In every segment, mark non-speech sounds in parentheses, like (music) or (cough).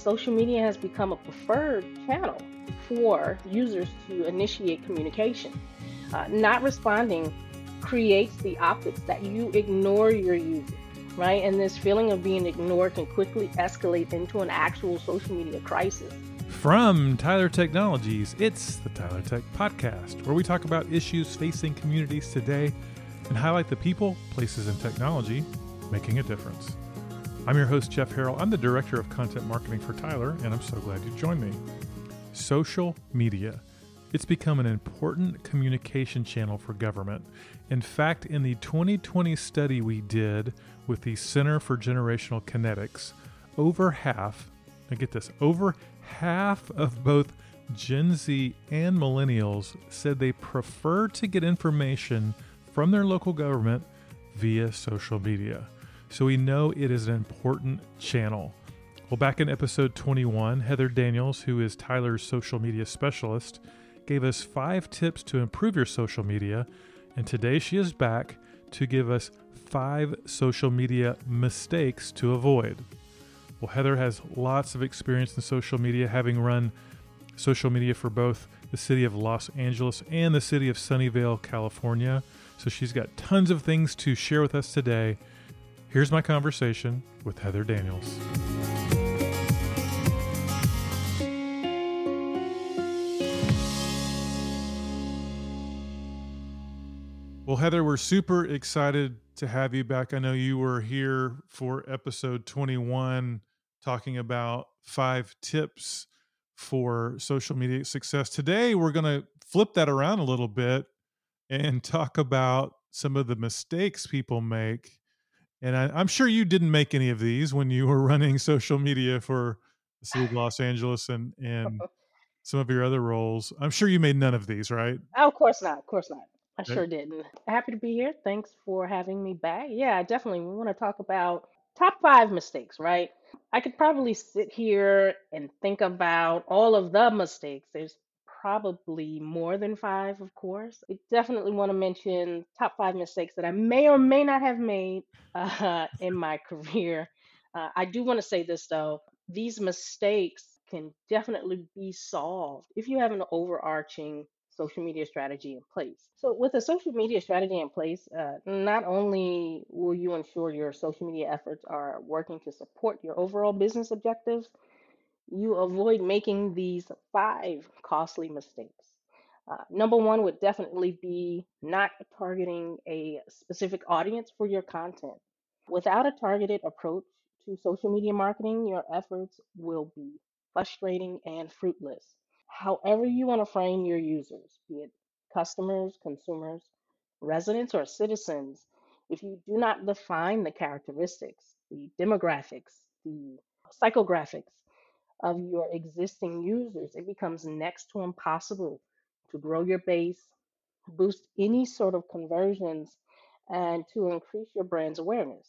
social media has become a preferred channel for users to initiate communication. Uh, not responding creates the optics that you ignore your users, right? And this feeling of being ignored can quickly escalate into an actual social media crisis. From Tyler Technologies, it's the Tyler Tech Podcast, where we talk about issues facing communities today and highlight the people, places, and technology making a difference. I'm your host, Jeff Harrell. I'm the Director of Content Marketing for Tyler, and I'm so glad you joined me. Social media. It's become an important communication channel for government. In fact, in the 2020 study we did with the Center for Generational Kinetics, over half, I get this, over half of both Gen Z and millennials said they prefer to get information from their local government via social media so we know it is an important channel. Well, back in episode 21, Heather Daniels, who is Tyler's social media specialist, gave us five tips to improve your social media, and today she is back to give us five social media mistakes to avoid. Well, Heather has lots of experience in social media, having run social media for both the city of Los Angeles and the city of Sunnyvale, California. So she's got tons of things to share with us today. Here's my conversation with Heather Daniels. Well, Heather, we're super excited to have you back. I know you were here for episode 21 talking about five tips for social media success. Today, we're going to flip that around a little bit and talk about some of the mistakes people make and I, am sure you didn't make any of these when you were (laughs) running social media for the city of Los Angeles and and (laughs) some of your other roles. I'm sure you made none of these, right? Oh, of course not. Of course not. I sure didn't. Happy to be here. Thanks for having me back. Yeah, definitely. We want to talk about top five mistakes, right? I could probably sit here and think about all of the mistakes. There's probably more than five, of course. I definitely want to mention top five mistakes that I may or may not have made (laughs) uh, in my career. Uh, I do want to say this though these mistakes can definitely be solved if you have an overarching social media strategy in place. So, with a social media strategy in place, uh, not only will you ensure your social media efforts are working to support your overall business objectives, you avoid making these five costly mistakes. Uh, number one would definitely be not targeting a specific audience for your content. Without a targeted approach to social media marketing, your efforts will be frustrating and fruitless. However, you want to frame your users, be it customers, consumers, residents, or citizens, if you do not define the characteristics, the demographics, the psychographics, of your existing users, it becomes next to impossible to grow your base, boost any sort of conversions, and to increase your brand's awareness.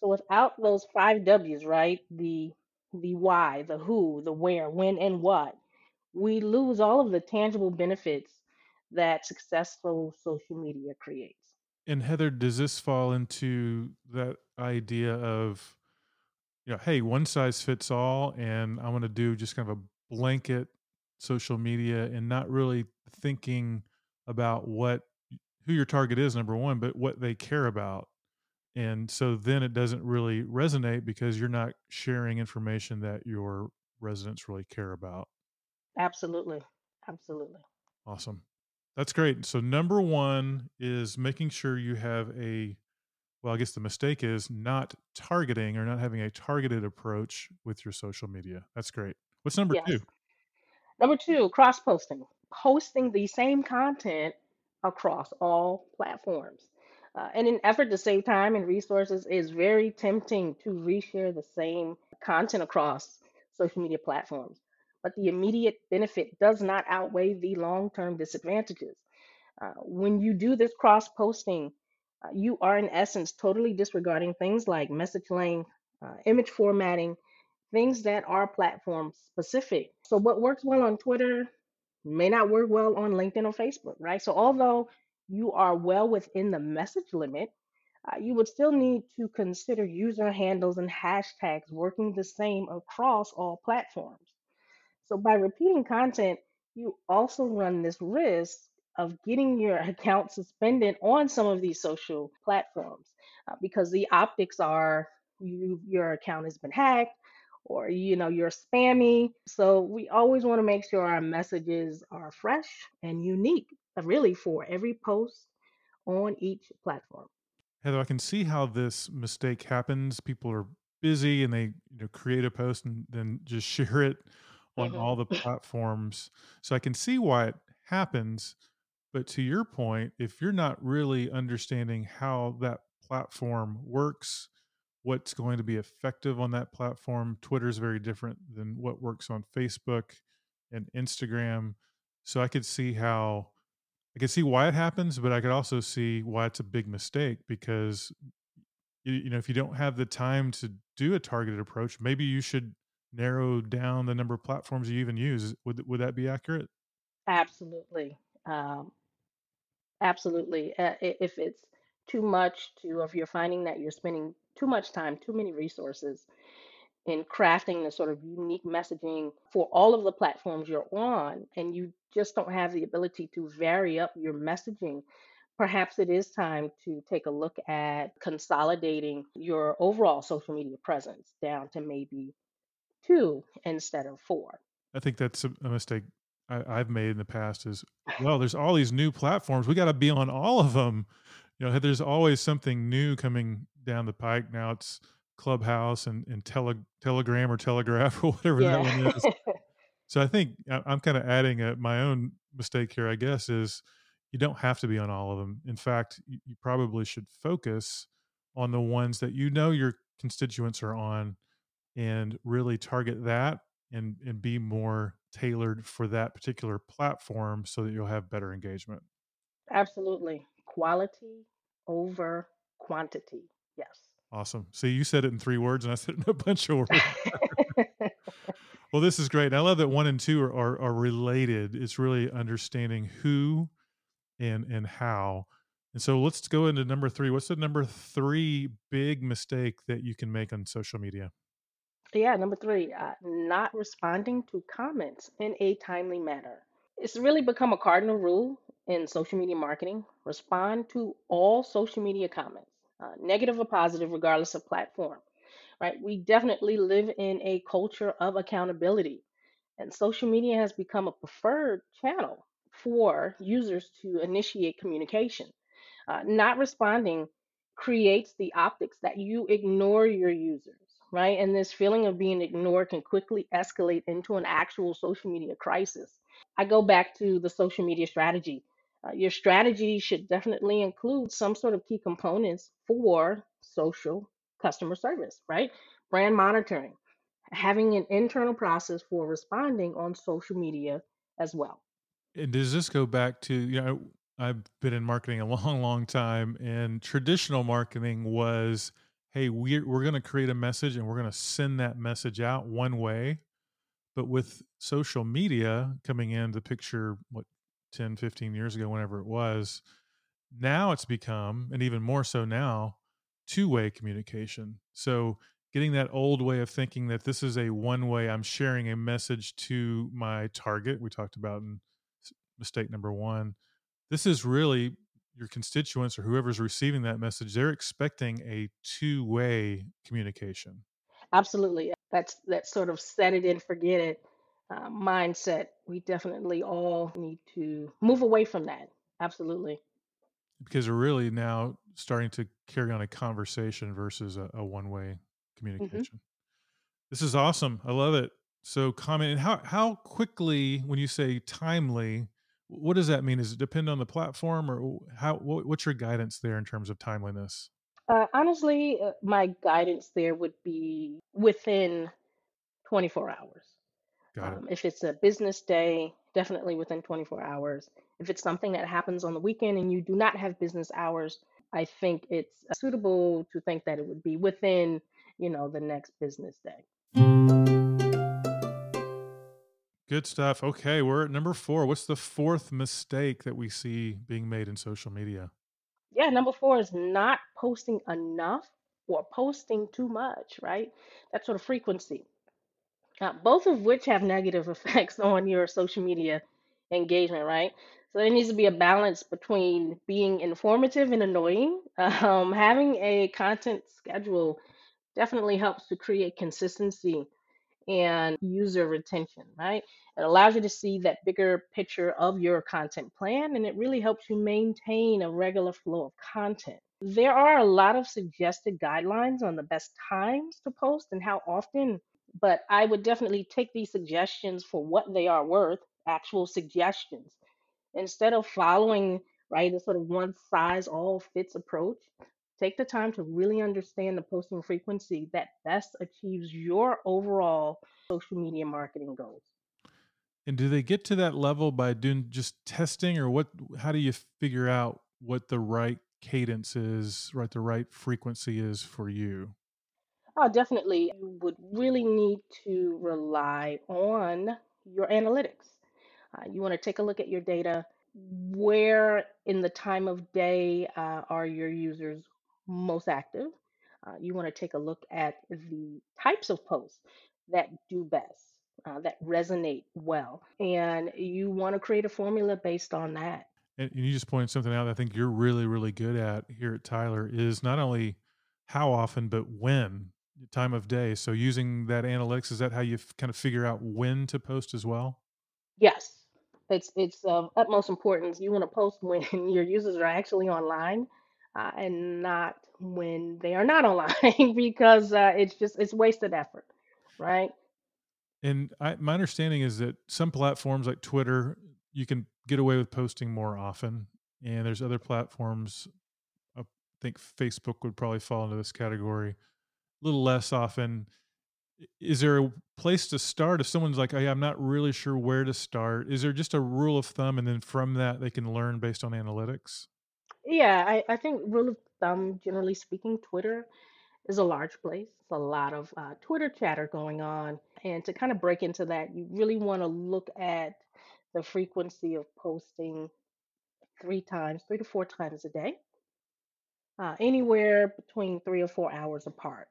So without those five W's, right? The the why, the who, the where, when, and what, we lose all of the tangible benefits that successful social media creates. And Heather, does this fall into that idea of you know, hey, one size fits all, and I want to do just kind of a blanket social media and not really thinking about what who your target is number one but what they care about. And so then it doesn't really resonate because you're not sharing information that your residents really care about. Absolutely. Absolutely. Awesome. That's great. So number one is making sure you have a well, I guess the mistake is not targeting or not having a targeted approach with your social media. That's great. What's number Yes. two? Number two, cross posting. Posting the same content across all platforms. Uh, in an effort to save time and resources, it's very tempting to reshare the same content across social media platforms. But the immediate benefit does not outweigh the long term disadvantages. Uh, when you do this cross posting, you are in essence totally disregarding things like message length, uh, image formatting, things that are platform specific. So, what works well on Twitter may not work well on LinkedIn or Facebook, right? So, although you are well within the message limit, uh, you would still need to consider user handles and hashtags working the same across all platforms. So by repeating content, you also run this risk of getting your account suspended on some of these social platforms uh, because the optics are you your account has been hacked or you know you're spammy so we always want to make sure our messages are fresh and unique uh, really for every post on each platform Heather, I can see how this mistake happens. People are busy and they you know create a post and then just (laughs) share it on hmm all the (laughs) platforms. So I can see why it happens. But to your point, if you're not really understanding how that platform works, what's going to be effective on that platform, Twitter is very different than what works on Facebook and Instagram. So I could see how I could see why it happens, but I could also see why it's a big mistake because you, know if you don't have the time to do a targeted approach, maybe you should narrow down the number of platforms you even use. Would would that be accurate? absolutely um, absolutely uh, if it's too much to if you're finding that you're spending too much time too many resources in crafting the sort of unique messaging for all of the platforms you're on, and you just don't have the ability to vary up your messaging, perhaps it is time to take a look at consolidating your overall social media presence down to maybe two instead of four. I think that's a mistake I, I've made in the past. Is well, there's all these new platforms. We got to be on all of them. You know, there's always something new coming down the pike. Now it's Clubhouse and, and tele, Telegram or Telegraph (laughs) or whatever that one is. So I think I- I'm kind of adding a, my own mistake here, I guess, is you don't have to be on all of them. In fact, you, you probably should focus on the ones that you know your constituents are on and really target that and and be more tailored for that particular platform so that you'll have better engagement. absolutely. Quality over quantity. Yes. Awesome. See, you said it in three words and I said it in a bunch of (laughs) words. (laughs) Well, this is great. And I love that one and two are, are, are related. It's really understanding who and and how. And so let's go into number three. What's the number three big mistake that you can make on social media? Yeah, number three, uh, not responding to comments in a timely manner. It's really become a cardinal rule in social media marketing. Respond to all social media comments, uh, negative or positive, regardless of platform, right? We definitely live in a culture of accountability, and social media has become a preferred channel for users to initiate communication. Uh, not responding creates the optics that you ignore your users, right? And this feeling of being ignored can quickly escalate into an actual social media crisis. I go back to the social media strategy. Uh, your strategy should definitely include some sort of key components for social customer service, right? Brand monitoring, having an internal process for responding on social media as well. And does this go back to, you know, I've been in marketing a (laughs) long, long time, and traditional marketing was, hey, we're, we're going to create a message and we're going to send that message out one way. But with social media coming into the picture, what, 10, 15 years ago, whenever it was, now it's become, and even more so now, two way communication. So getting that old way of thinking that this is a one way, I'm sharing a message to my target, we talked about in mistake number one. This is really your constituents or whoever's receiving that message, they're expecting a two way communication. Absolutely. That's that sort of set it and forget it uh, mindset. We definitely all need to move away from that. Absolutely. because we're really now starting to carry on a conversation versus a, a one-way hmm communication. This is awesome. I love it. So comment and how how quickly when you say timely, what does that mean? Does it depend on the platform or how what, what's your guidance there in terms of timeliness? Uh, honestly, uh, my guidance there would be within 24 hours. Got it. Um, if it's a business day, definitely within 24 hours. If it's something that happens on the weekend and you do not have business hours, I think it's suitable to think that it would be within, you know, the next business day. Good stuff. Okay, we're at number 4. What's the fourth mistake that we see being made in social media? Yeah, number four is not posting enough or posting too much, right? That sort of frequency. uh, both of which have negative (laughs) effects on your social media engagement, right? So there needs to be a balance between being informative and annoying. (laughs) Um, having a content schedule definitely helps to create consistency and user retention, right? It allows you to see that bigger picture of your content plan and it really helps you maintain a regular flow of content. There are a lot of suggested guidelines on the best times to post and how often, but I would definitely take these suggestions for what they are worth, actual suggestions, instead of following, right, the sort of one size all fits approach. Take the time to really understand the posting frequency that best achieves your overall social media marketing goals. And do they get to that level by doing just testing or what how do you figure out what the right cadence is, right the right frequency is for you? Oh, definitely. You would really need to rely on your analytics. Uh, you want to take a look at your data. Where in the time of day uh, are your users most active? Uh, you want to take a look at the types of posts that do best, uh, that resonate well, and you want to create a formula based on that. And you just pointed something out that I think you're really, really good at here at Tyler is not only how often, but when, time of day. So using that analytics, is that how you f- kind of figure out when to post as well? Yes, it's it's of utmost importance. You want to post when (laughs) your users are actually online, uh, and not when they are not online, (laughs) because uh, it's just it's wasted effort, right? And I, my understanding is that some platforms like Twitter, you can get away with posting more often. And there's other platforms, I think Facebook would probably fall into this category, a little less often. Is there a place to start if someone's like, hey, I'm not really sure where to start? Is there just a rule of thumb and then from that they can learn based on analytics? Yeah, I, I think rule of thumb, generally speaking, Twitter is a large place. It's a lot of uh, Twitter chatter going on, and to kind of break into that, you really want to look at the frequency of posting three times, three to four times a day uh, anywhere between three or four hours apart.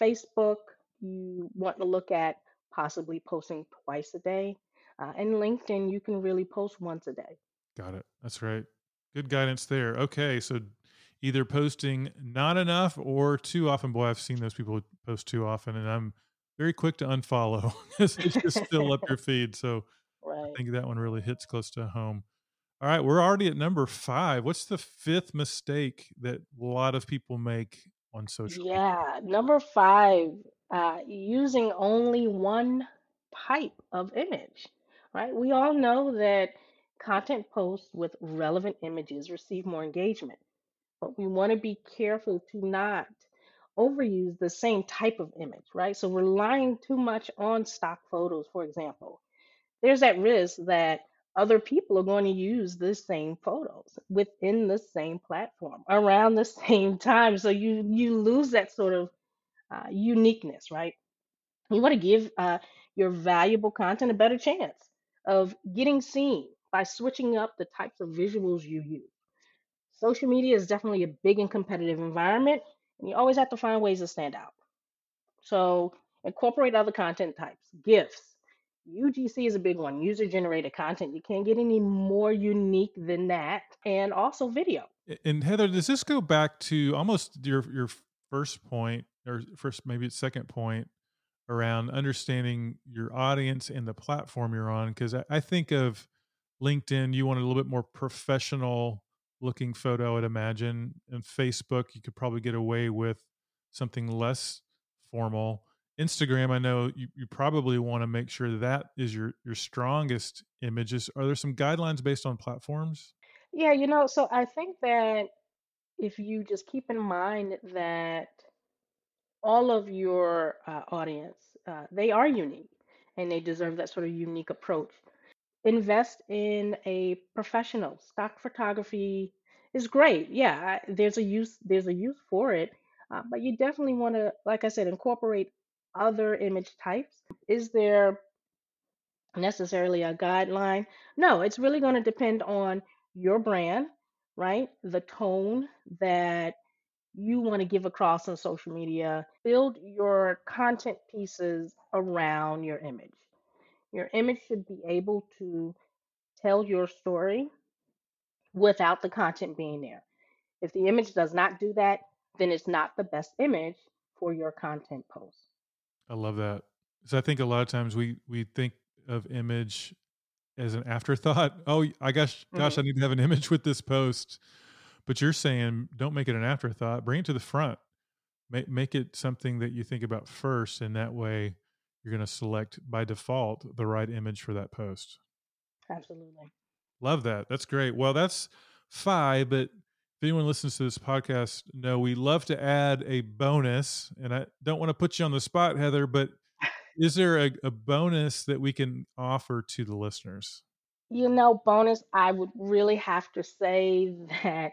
Facebook, you want to look at possibly posting twice a day. Uh, and LinkedIn, you can really post once a day. Got it. That's right. Good guidance there. Okay. So either posting not enough or too often. Boy, I've seen those people post too often, and I'm very quick to unfollow (laughs) because just fill up your feed. So (laughs) I think that one really hits close to home. All right. We're already at number five. What's the fifth mistake that a lot of people make on social? Yeah. Number five, uh, using only one type of image, right? We all know that content posts with relevant images receive more engagement. but we want to be careful to not overuse the same type of image, right? So relying too much on stock photos, for example, there's that risk that other people are going to use the same photos within the same platform around the (laughs) same time. So you you lose that sort of uh, uniqueness, right? You want to give uh, your valuable content a better chance of getting seen by switching up the types of visuals you use. Social media is definitely a big and competitive environment, and you always have to find ways to stand out. So incorporate other content types, GIFs. UGC is a big one, user generated content. You can't get any more unique than that. And also video. And Heather, does this go back to almost your your first point, or first maybe second point around understanding your audience and the platform you're on? Because I, I think of LinkedIn, you want a little bit more professional looking photo, I'd imagine. And Facebook, you could probably get away with something less formal. Instagram, I know you, you probably want to make sure that is your your strongest images. Are there some guidelines based on platforms? Yeah, you know, so I think that if you just keep in mind that all of your uh, audience, uh, they are unique and they deserve that sort of unique approach. Invest in a professional. Stock photography is great. Yeah, there's a use there's a use for it, uh, but you definitely want to, like I said, incorporate other image types. Is there necessarily a guideline? No, it's really going to depend on your brand right? The tone that you want to give across on social media. Build your content pieces around your image. Your image should be able to tell your story without the content being there. If the image does not do that, then it's not the best image for your content post. I love that. So I think a lot of times we we think of image as an afterthought. (laughs) Oh, I guess gosh, hmm I need to have an image with this post. But you're saying don't make it an afterthought. Bring it to the front. Make make it something that you think about first, and that way you're going to select by default the right image for that post. Absolutely. Love that. That's great. Well, that's five, but if anyone listens to this podcast, know we love to add a bonus. And I don't want to put you on the spot, Heather, but is there a, a bonus that we can offer to the listeners? You know, bonus, I would really have to say that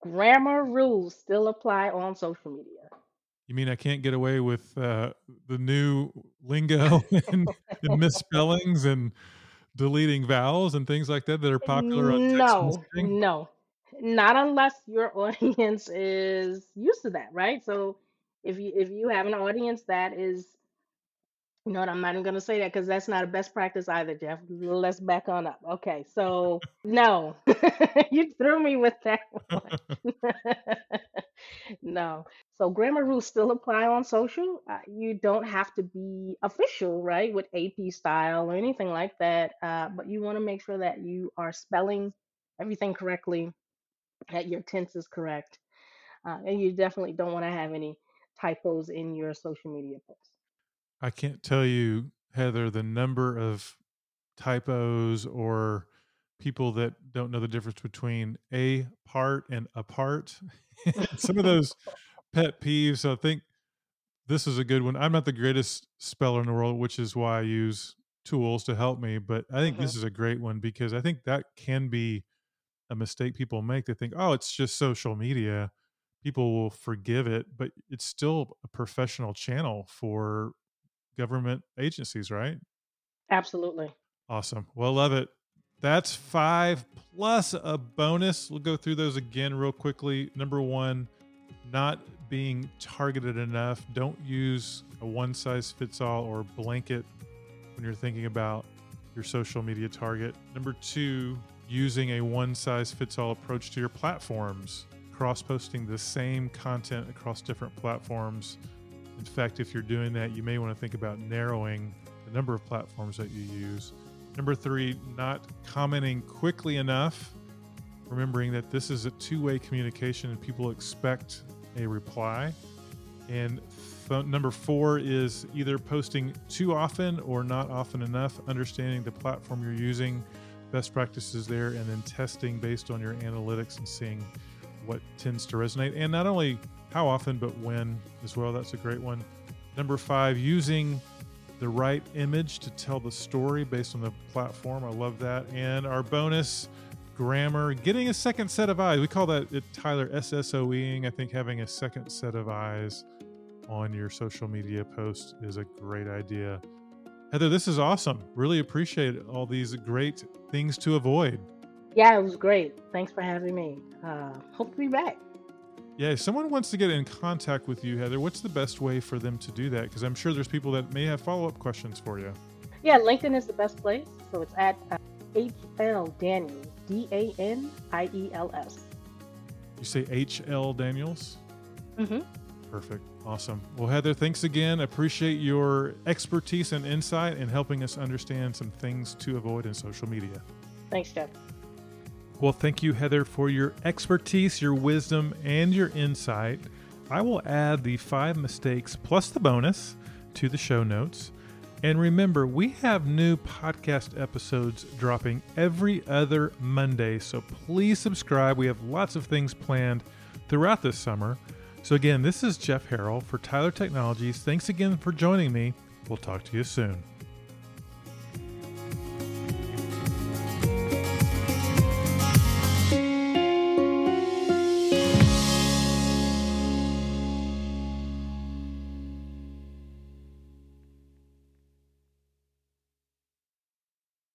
grammar rules still apply on social media. You mean I can't get away with uh, the new lingo (laughs) and, and misspellings and deleting vowels and things like that that are popular on No, no, not unless your (laughs) audience is used to that, right? So if you if you have an audience that is, you know what, I'm not even gonna say that because that's not a best practice either, Jeff. Let's back on up. Okay, so (laughs) no, you threw me with that one. No. So grammar rules still apply on social. Uh, you don't have to be official, right, with AP style or anything like that. Uh, but you want to make sure that you are spelling everything correctly, that your tense is correct, uh, and you definitely don't want to have any typos in your social media posts. I can't tell you, Heather, the number of typos or people that don't know the difference between a part and apart. (laughs) Some of those pet peeves. So I think this is a good one. I'm not the greatest speller in the world, which is why I use tools to help me. But I think hmm this is a great one because I think that can be a mistake people make. They think, oh, it's just social media. People will forgive it, but it's still a professional channel for government agencies, right? Absolutely. Awesome. Well, love it. That's five plus a bonus. We'll go through those again real quickly. Number one, not being targeted enough. Don't use a one size fits all or blanket when you're thinking about your social media target. Number two, using a one size fits all approach to your platforms, cross posting the same content across different platforms. In fact, if you're doing that, you may want to think about narrowing the number of platforms that you use. Number three, not commenting quickly enough, remembering that this is a two way communication and people expect a reply. And th- number four is either posting too often or not often enough, understanding the platform you're using, best practices there, and then testing based on your analytics and seeing what tends to resonate. And not only how often, but when as well. That's a great one. Number five, using the right image to tell the story based on the platform. I love that. And our bonus grammar, getting a second set of eyes. We call that at Tyler SSOEing. I think having a second set of eyes on your social media post is a great idea. Heather, this is awesome. Really appreciate all these great things to avoid. Yeah, it was great. Thanks for having me. Uh, hope to be back. Yeah, if someone wants to get in contact with you, Heather, what's the best way for them to do that? Because I'm sure there's people that may have follow up questions for you. Yeah, LinkedIn is the best place. So it's at uh, HL Daniels, D A N I E L S. You say HL Daniels? Mm-hmm. Perfect. Awesome. Well, Heather, thanks again. Appreciate your expertise and insight in helping us understand some things to avoid in social media. Thanks, Jeff. Well, thank you, Heather, for your expertise, your wisdom, and your insight. I will add the five mistakes plus the bonus to the show notes. And remember, we have new podcast episodes dropping every other Monday, so please subscribe. We have lots of things planned throughout this summer. So, again, this is Jeff Harrell for Tyler Technologies. Thanks again for joining me. We'll talk to you soon.